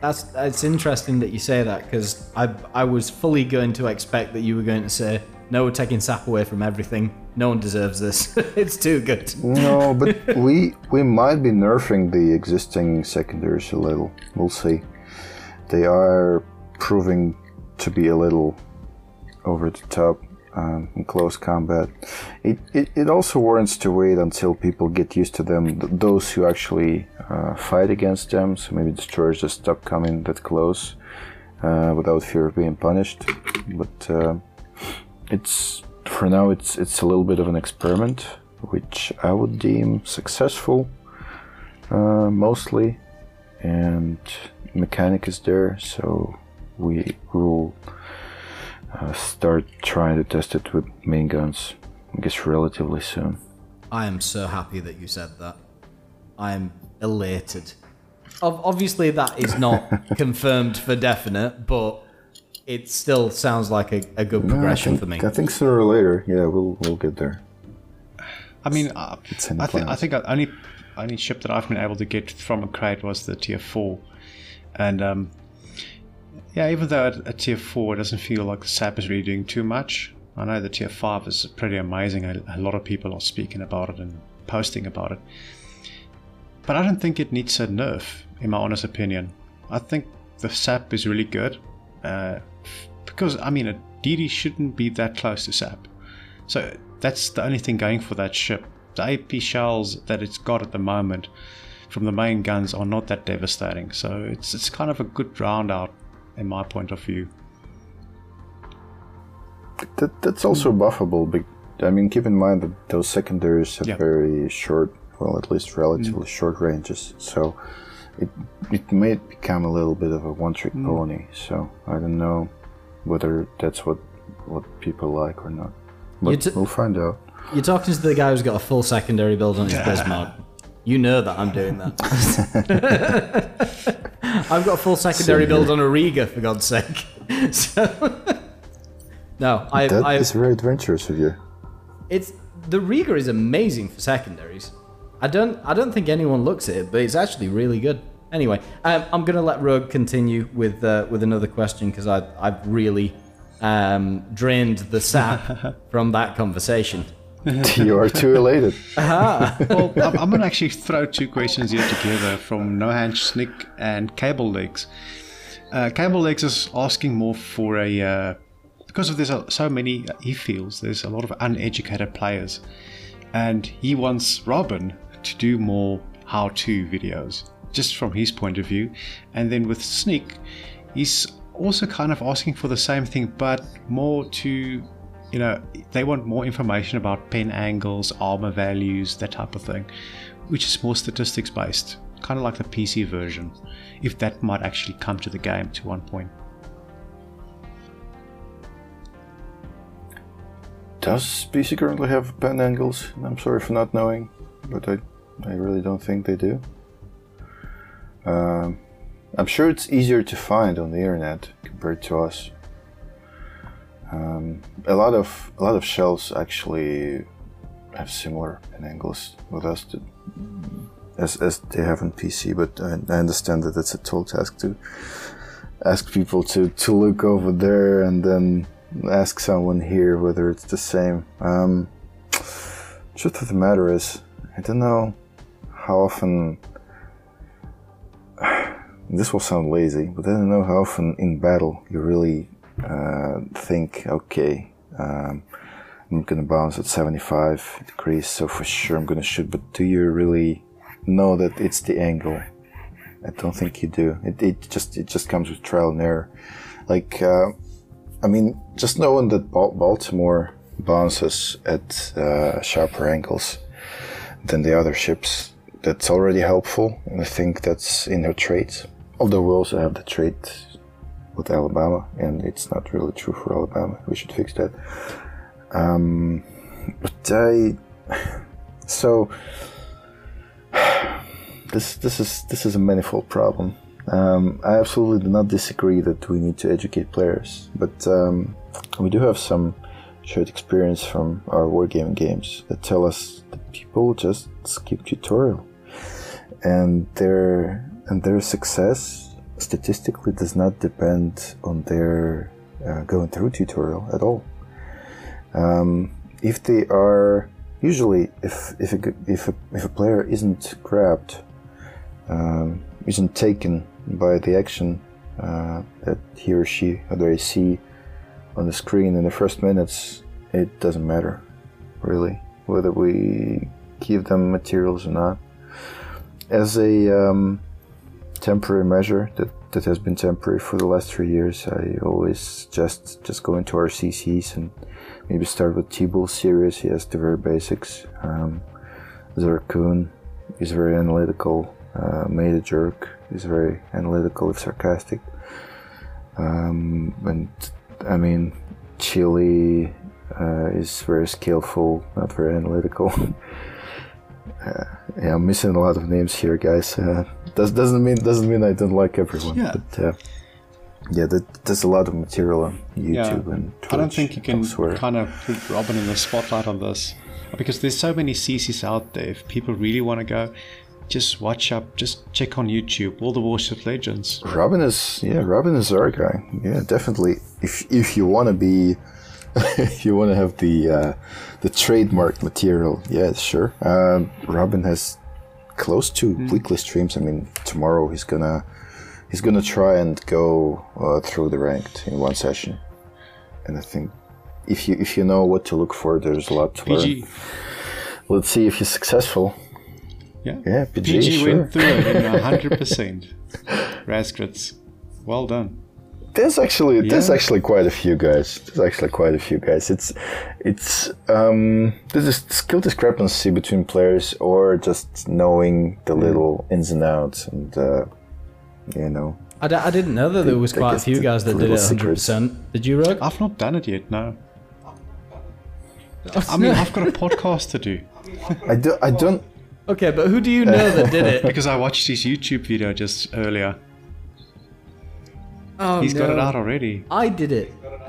That's it's interesting that you say that because I I was fully going to expect that you were going to say no, we're taking SAP away from everything. No one deserves this. it's too good. No, but we we might be nerfing the existing secondaries a little. We'll see. They are proving to be a little over the top um, in close combat. It, it, it also warrants to wait until people get used to them, th- those who actually uh, fight against them, so maybe destroyers just stop coming that close uh, without fear of being punished. But uh, it's for now it's it's a little bit of an experiment, which I would deem successful, uh, mostly, and mechanic is there, so we will uh, start trying to test it with main guns. I guess relatively soon. I am so happy that you said that. I am elated. Obviously, that is not confirmed for definite, but it still sounds like a, a good No, progression think, for me. I think sooner or later, yeah, we'll we'll get there. I mean, uh, It's in I think I think the only only ship that I've been able to get from a crate was the tier four, and um, yeah, even though at, tier four it doesn't feel like the SAP is really doing too much. I know the tier five is pretty amazing. A, a lot of people are speaking about it and posting about it, but I don't think it needs a nerf. In my honest opinion, I think the SAP is really good uh, because I mean a DD shouldn't be that close to SAP. So that's the only thing going for that ship. The AP shells that it's got at the moment from the main guns are not that devastating. So it's it's kind of a good round out in my point of view. That, that's also hmm. buffable, but I mean, keep in mind that those secondaries have Yeah. very short, well, at least relatively hmm. short ranges. So it it may become a little bit of a one-trick hmm. pony. So I don't know whether that's what what people like or not. But t- we'll find out. You're talking to the guy who's got a full secondary build on his Bismarck. You know that I'm doing that. I've got a full secondary here. build on a Riga, for God's sake. So, no, I, That I, is very adventurous of you. it's the Riga is amazing for secondaries. I don't, I don't think anyone looks at it, but it's actually really good. Anyway, um, I'm gonna let Rogue continue with uh, with another question because I I've really um, drained the sap from that conversation. you are too elated. well, I'm, I'm going to actually throw two questions here together from Nohan Snick and Cable Legs. Uh, Cable Legs is asking more for a uh, because of there's a, so many he feels there's a lot of uneducated players, and he wants Robin to do more how-to videos just from his point of view, and then with Sneak, he's also kind of asking for the same thing, but more to you know, they want more information about pen angles, armor values, that type of thing, which is more statistics based, kind of like the PC version, if that might actually come to the game to one point. Does PC currently have pen angles? I'm sorry for not knowing, but I, I really don't think they do. Um, I'm sure it's easier to find on the internet compared to us. Um, a lot of a lot of shells actually have similar angles with us to, as as they have on PC, but I, I understand that it's a tall task to ask people to to look over there and then ask someone here whether it's the same. Um, truth of the matter is, I don't know how often. This will sound lazy, but I don't know how often in battle you really uh, think, okay, um, I'm gonna bounce at 75 degrees, so for sure I'm gonna shoot. But do you really know that it's the angle? I don't think you do. It, it just it just comes with trial and error. Like, uh, I mean, just knowing that Baltimore bounces at uh, sharper angles than the other ships, that's already helpful, and I think that's in her trait. Although we also have the trait with Alabama, and it's not really true for Alabama. We should fix that. Um, but I, so this this is this is a manifold problem. Um, I absolutely do not disagree that we need to educate players, but um, we do have some shared experience from our wargaming games that tell us that people just skip tutorial, and their and their success statistically does not depend on their uh, going through tutorial at all. Um, if they are usually if if a, if a, if a player isn't grabbed, um, isn't taken by the action uh, that he or she or they see on the screen in the first minutes, it doesn't matter really whether we give them materials or not. As a um, temporary measure that, that has been temporary for the last three years, I always just just go into our CCs and maybe start with T-Bull series. He has the very basics. Um, is very analytical. Uh, Made a jerk is very analytical if sarcastic. Um, and I mean, Chili uh, is very skillful, not very analytical. uh, yeah, I'm missing a lot of names here, guys. Uh, does, doesn't mean doesn't mean I don't like everyone. Yeah. But, uh, yeah, there's a lot of material on YouTube yeah. and Twitch I don't think you can kind of put Robin in the spotlight on this because there's so many CCs out there. If people really want to go, just watch up, just check on YouTube, all the Warship Legends. Robin is, yeah, Robin is our guy. Yeah, definitely. If if you want to be, if you want to have the uh, the trademark material, yeah, sure. Um, Robin has close to mm. weekly streams. I mean, tomorrow he's gonna he's gonna try and go uh, through the ranked in one session, and I think if you if you know what to look for, there's a lot to PG. learn. Let's see if he's successful. Yeah, yeah. PG, PG sure. went through it in hundred percent. Razgrits, well done. There's actually yeah. there's actually quite a few guys. There's actually quite a few guys. It's it's um, there's a skill discrepancy between players, or just knowing the little ins and outs, and uh, you know. I d- I didn't know that there was quite a few guys that did it 100%. Did you, Rogue? I've not done it yet, no. I mean, I've got a podcast to do. I, do, I don't Okay, but who do you know that did it? because I watched his YouTube video just earlier. Oh, He's no. got it out already. I did it.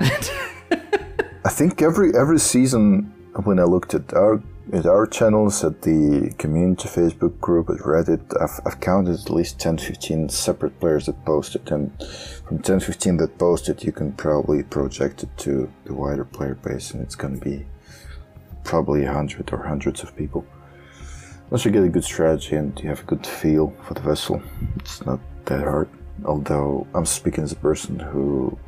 I think every every season when I looked at our at our channels, at the community Facebook group, at Reddit, I've, I've counted at least 10, 15 separate players that posted, and from 10, 15 that posted, you can probably project it to the wider player base, and it's going to be probably a hundred or hundreds of people. Once you get a good strategy and you have a good feel for the vessel, it's not that hard. Although I'm speaking as a person who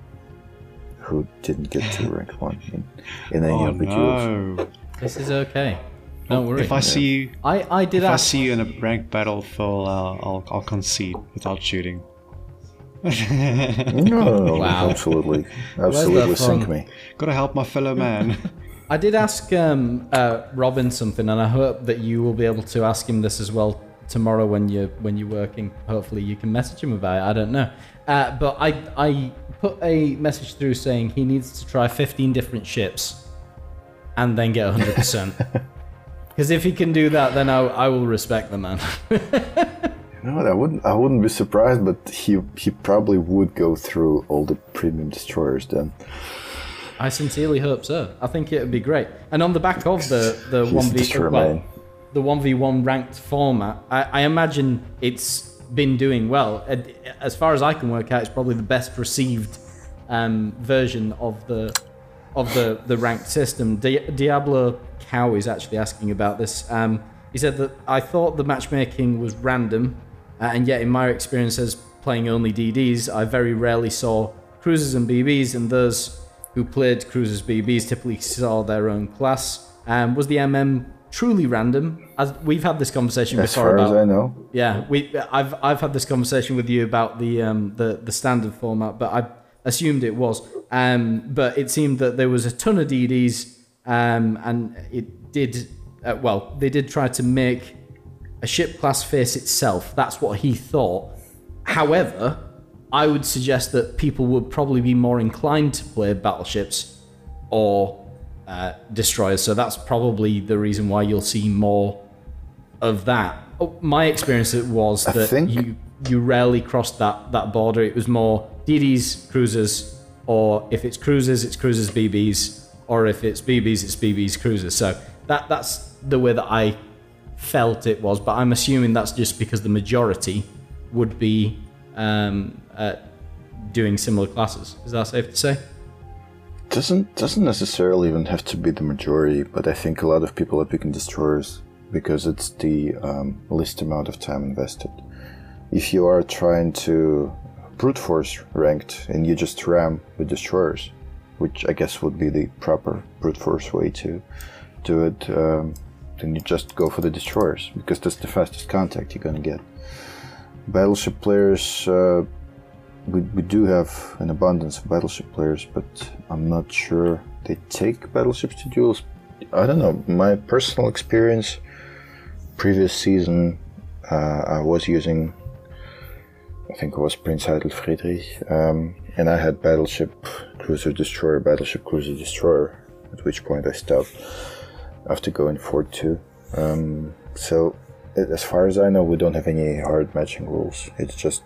who didn't get to rank one in, in any oh, of the no. duels. This is okay. Don't worry. If I see you, I, I did. If ask... I see you in a ranked battle, Phil, uh, I'll I'll concede without shooting. no, wow. absolutely, absolutely sink me. Got to help my fellow man. I did ask um, uh, Robin something, and I hope that you will be able to ask him this as well tomorrow when you're when you're working. Hopefully, you can message him about it. I don't know, uh, but I I put a message through saying he needs to try 15 different ships, and then get 100. percent Because if he can do that, then I, I will respect the man. No, I wouldn't. I wouldn't be surprised, but he he probably would go through all the premium destroyers then. I sincerely hope so. I think it would be great. And on the back of the the one v well, the one v one ranked format, I, I imagine it's been doing well. As far as I can work out, it's probably the best received um, version of the of the the ranked system. Di- Diablo Cow is actually asking about this. Um, he said that I thought the matchmaking was random, uh, and yet in my experience as playing only DDs, I very rarely saw cruisers and BBs, and those who played cruisers BBs typically saw their own class. Um, was the MM truly random? As we've had this conversation As before far as I know, yeah, we I've I've had this conversation with you about the um the the standard format, but I assumed it was. Um, but it seemed that there was a ton of DDs, um, and it did uh, well. They did try to make a ship class face itself. That's what he thought. However, I would suggest that people would probably be more inclined to play battleships or uh, destroyers. So that's probably the reason why you'll see more of that. Oh, my experience it was that think- you you rarely crossed that that border. It was more DDs, cruisers, or if it's cruisers, it's cruisers BBs, or if it's BBs, it's BBs cruisers. So that that's the way that I felt it was. But I'm assuming that's just because the majority would be um, uh, doing similar classes. Is that safe to say? Doesn't doesn't necessarily even have to be the majority, but I think a lot of people are picking destroyers because it's the um, least amount of time invested. If you are trying to brute force ranked and you just ram with destroyers, which I guess would be the proper brute force way to do it, um, then you just go for the destroyers because that's the fastest contact you're gonna get. Battleship players. Uh, we, we do have an abundance of battleship players, but I'm not sure they take battleships to duels. I don't know. My personal experience, previous season, uh, I was using, I think it was Prinz Eitel Friedrich, um, and I had battleship cruiser destroyer, battleship cruiser destroyer. At which point I stopped after going 4-2. Um, so, as far as I know, we don't have any hard matching rules. It's just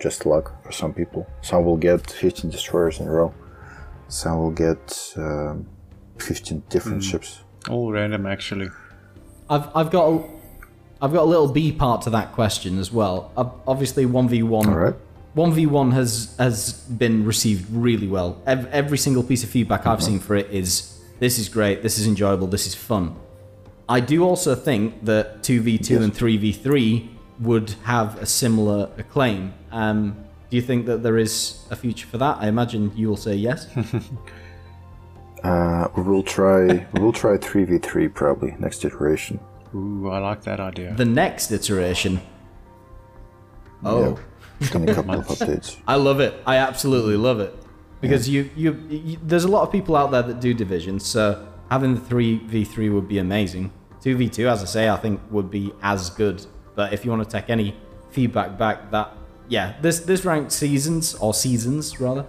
just luck for some people. Some will get 15 destroyers in a row. Some will get um, 15 different ships. All random, actually. I've I've got a, I've got a little B part to that question as well. Ob- Obviously, one v one. All right. One v one has has been received really well. Ev- Every single piece of feedback I've seen for it is this is great, this is enjoyable, this is fun. I do also think that two v two Yes. and three v three would have a similar acclaim. Um, do you think that there is a future for that? I imagine you will say yes. Uh, we will try. we will try 3v3 probably next iteration. Ooh, I like that idea. the next iteration. Oh. Yeah. In a couple of updates. I love it. I absolutely love it because you, you you there's a lot of people out there that do divisions. So having the three v three would be amazing. Two v two, as I say, I think would be as good. But if you want to take any feedback back, that yeah, this this ranked seasons or seasons rather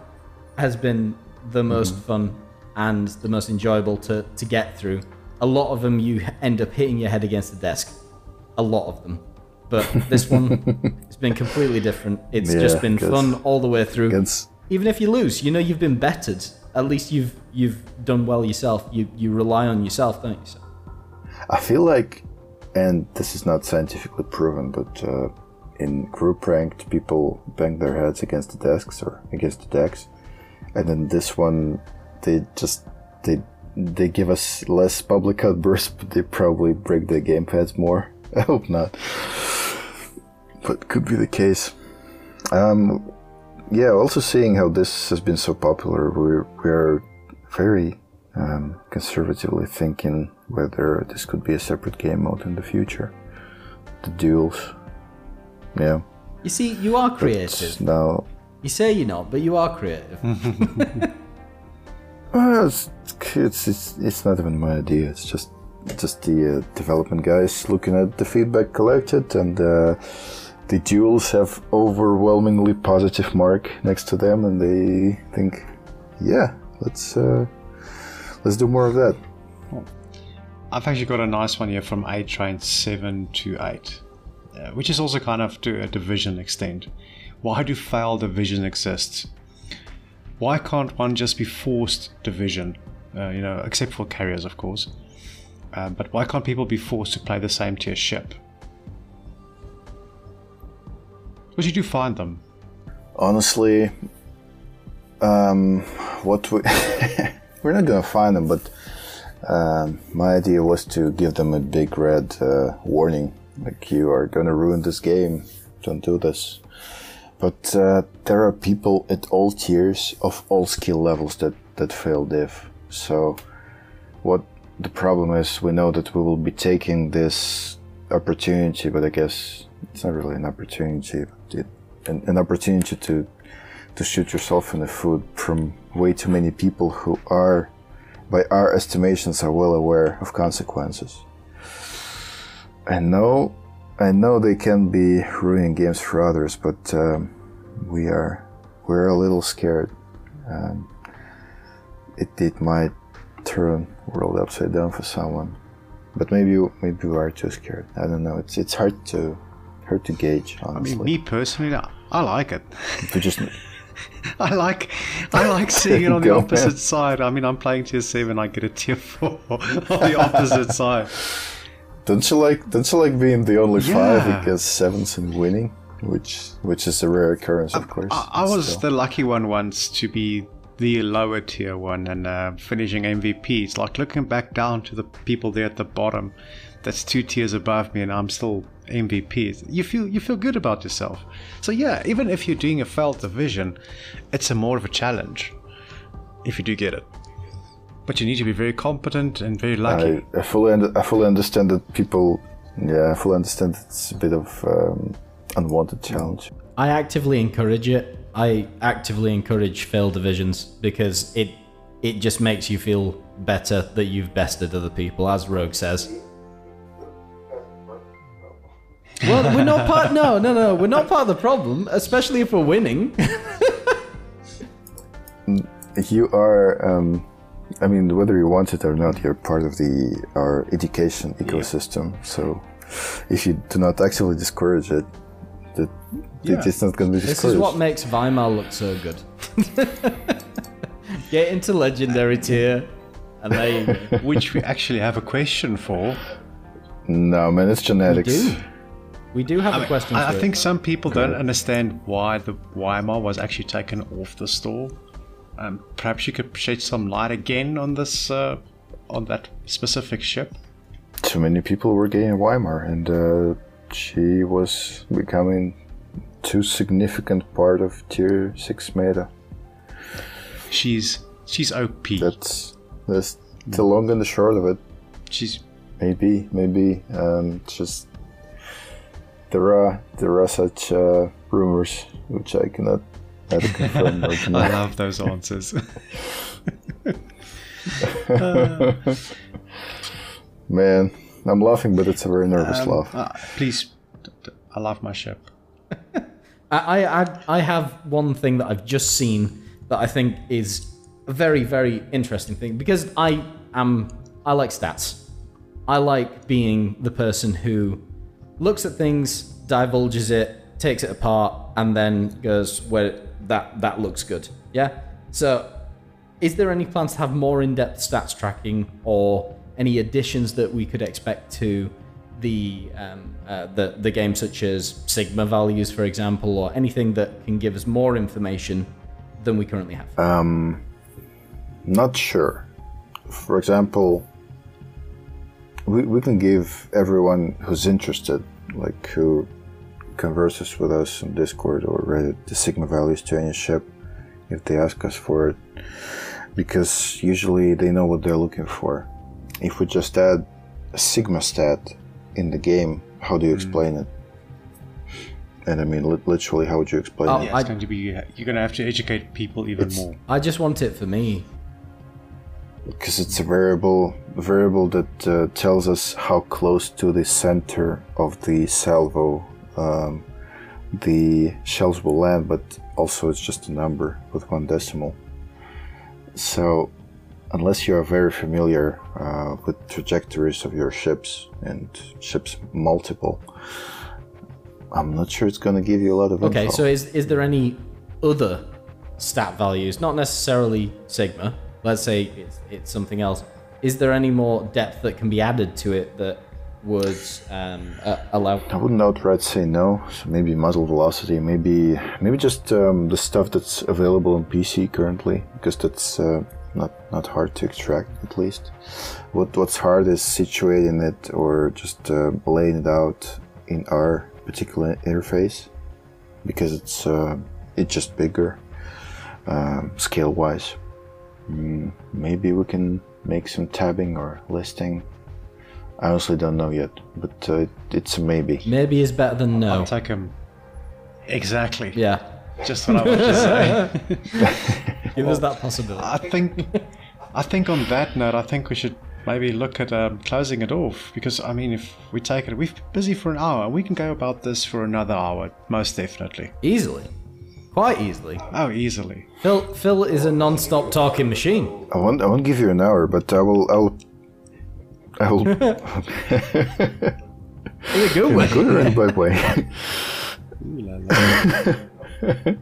has been the most fun and the most enjoyable to to get through. A lot of them you end up hitting your head against the desk. A lot of them. But this one, it's been completely different. It's Yeah, just been fun all the way through. Even if you lose, you know you've been bettered. At least you've you've done well yourself. You you rely on yourself, don't you? So- I feel like, and this is not scientifically proven, but uh, in group ranked, people bang their heads against the desks or against the decks, and then this one, they just they they give us less public outbursts, but they probably break the gamepads more. I hope not, but could be the case. Um, yeah. Also, seeing how this has been so popular, we're we're very um, conservatively thinking whether this could be a separate game mode in the future. The duels. Yeah. You see, you are But creative. now, You say you're not, but you are creative. well, it's, it's, it's, it's not even my idea. It's just just the uh, development guys looking at the feedback collected and uh, the duels have overwhelmingly positive mark next to them and they think, yeah, let's uh, let's do more of that. I've actually got a nice one here from A Train 7 to 8, uh, which is also kind of to a division extent. Why do failed division exist? Why can't one just be forced division? Uh, you know, except for carriers, of course. Uh, but why can't people be forced to play the same tier ship? Where Because you find them. honestly um, what we we're not gonna find them but um, my idea was to give them a big red uh, warning like you are gonna ruin this game don't do this but uh, there are people at all tiers of all skill levels that that failed diff. So, what the problem is, we know that we will be taking this opportunity, but I guess it's not really an opportunity. It, an, an opportunity to to shoot yourself in the foot from way too many people who are, by our estimations, are well aware of consequences. I know, I know they can be ruining games for others, but um, we are we're a little scared. Um, it it might turn world upside down for someone, but maybe maybe we are too scared. I don't know. It's it's hard to hard to gauge. Honestly, I mean, me personally, I like it. We just I like I like seeing it on the Go opposite ahead. side. I mean, I'm playing tier seven. I get a tier four on the opposite side. Don't you like don't you like being the only Yeah. five against sevens and winning, which which is a rare occurrence, of course. I, I was still. the lucky one once to be the lower tier one and uh, finishing MVP. It's like looking back down to the people there at the bottom. That's two tiers above me, and I'm still MVP. You feel you feel good about yourself. So yeah, even if you're doing a failed division, it's a more of a challenge if you do get it. But you need to be very competent and very lucky. I, I fully under, I fully understand that people. Yeah, I fully understand it's a bit of um, unwanted challenge. I actively encourage it. I actively encourage failed divisions because it it just makes you feel better that you've bested other people, as Rogue says. Well, we're not part. No, no, no. We're not part of the problem, especially if we're winning. You are. Um, I mean, whether you want it or not, you're part of the our education ecosystem. So, if you do not actively discourage it, that Yeah. it's not going to be This discouraged. is what makes Weimar look so good. Get into legendary uh, tier, and go. which we actually have a question for. No, man, it's genetics. do. We do have a question. I, I for it. think some people don't understand why the Weimar was actually taken off the store. Um, perhaps you could shed some light again on this, uh, on that specific ship. Too many people were getting Weimar, and uh, she was becoming too significant part of tier six meta. She's she's OP. That's that's the long and the short of it. She's Maybe, maybe. Um, just there are there are such uh, rumors which I cannot either confirm or I love those answers. Man, I'm laughing, but it's a very nervous laugh. Uh, please, d- d- I love my ship. I, I I have one thing that I've just seen that I think is a very very interesting thing because I am I like stats. I like being the person who looks at things, divulges it, takes it apart, and then goes where that that looks good. Yeah. So, is there any plans to have more in-depth stats tracking or any additions that we could expect to the um, uh, the the game, such as sigma values, for example, or anything that can give us more information than we currently have? Um, Not sure. For example, we, we can give everyone who's interested, like who converses with us on Discord or Reddit, the Sigma values to any ship if they ask us for it, because usually they know what they're looking for. If we just add a Sigma stat in the game, how do you explain it? And I mean, li- literally, how would you explain Oh, it? Yeah, it's I- going to be. You're going to have to educate people even It's- more. I just want it for me. because it's a variable variable that uh, tells us how close to the center of the salvo um, the shells will land but also it's just a number with one decimal so unless you are very familiar uh, with trajectories of your ships and ships multiple i'm not sure it's going to give you a lot of Okay, info. so is is there any other stat values, not necessarily sigma? Let's say it's, it's something else. Is there any more depth that can be added to it that would um, uh, allow? I wouldn't outright say no. So maybe muzzle velocity, maybe maybe just um, the stuff that's available on PC currently, because that's uh, not not hard to extract at least. What what's hard is situating it or just uh, laying it out in our particular interface, because it's uh, it's just bigger um, scale wise. mm, maybe we can make some tabbing or listing. I honestly don't know yet, but uh, it's a maybe. Maybe is better than no. I'll take him. Exactly. Yeah. Just what I wanted to say. Give us that possibility. I think, I think on that note, I think we should maybe look at um, closing it off because I mean, if we take it, we've been busy for an hour. We can go about this for another hour, most definitely. Easily. Quite easily. Oh, easily. Phil Phil is a non-stop talking machine. I won't. I won't give you an hour, but I will. I'll. I will. In a good way. good or in a bad way.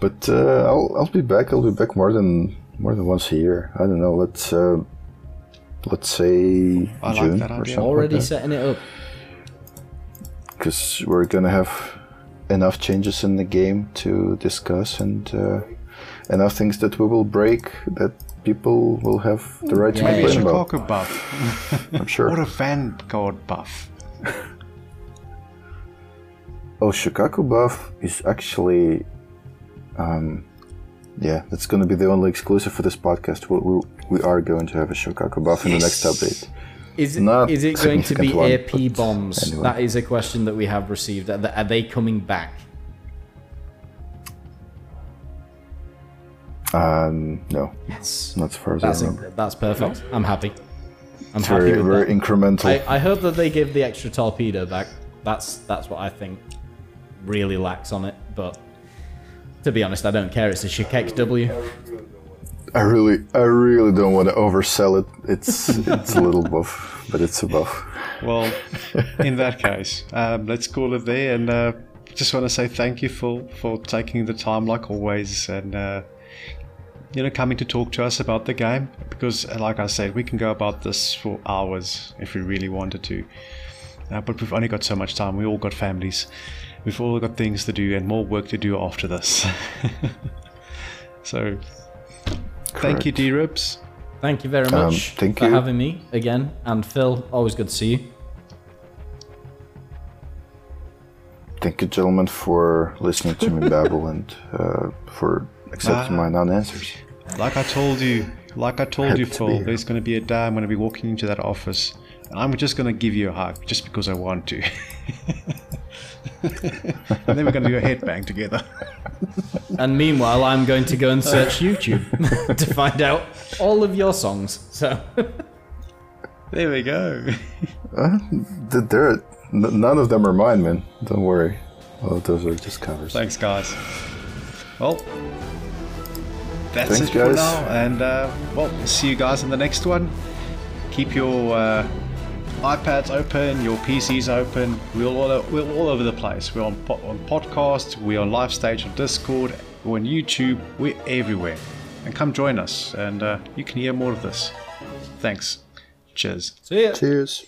but uh, I'll. I'll be back. I'll be back more than more than once a year. I don't know. Let's. Uh, let's say I like June that or idea. something. Already setting it up. because we're gonna have enough changes in the game to discuss and uh, enough things that we will break that people will have the right to Maybe a complain about. Shokaku buff. I'm sure. or a fan Vanguard buff. Oh, Shokaku buff is actually, um, yeah, that's going to be the only exclusive for this podcast. We, we, we are going to have a Shokaku buff in the next update. Is it, Not is it going to be significant one, AP bombs? anyway. That is a question that we have received. Are they coming back? Um, no, Yes. not as far as That's, I remember. that's perfect. I'm happy. I'm It's happy very, with very that. incremental. I, I hope that they give the extra torpedo back. That's that's what I think really lacks on it. But to be honest, I don't care. It's a Shikex W. I really, I really don't want to oversell it. It's, it's a little buff, but it's a buff. Well, in that case, um, let's call it there. And uh, just want to say thank you for, for taking the time, like always, and uh, you know, coming to talk to us about the game. Because, uh, like I said, we can go about this for hours if we really wanted to. Uh, but we've only got so much time. We all got families. We've all got things to do and more work to do after this. so, thank you, Correct. D Ribs. Thank you very Um, much thank for you. having me again. And Phil, always good to see you. Thank you, gentlemen, for listening to me babble and uh, for accepting Ah. my non-answers. Like I told you, like I told you, Happy to be Phil, here. there's going to be a day I'm going to be walking into that office, and I'm just going to give you a hug just because I want to. and then we're going to do a headbang together. And meanwhile, I'm going to go and search YouTube to find out all of your songs. So there we go. Th- There, n- none of them are mine, man. Don't worry. All of those are just covers. Thanks, guys. Well, that's Thanks, it for now, and uh, well, see you guys in the next one. Keep your uh, iPads open, your PCs open. We're all we're all over the place. We're on po- on podcasts, we're on live stage on Discord, we're on YouTube, we're everywhere. And come join us, and uh, you can hear more of this. Thanks. Cheers. see ya. Cheers.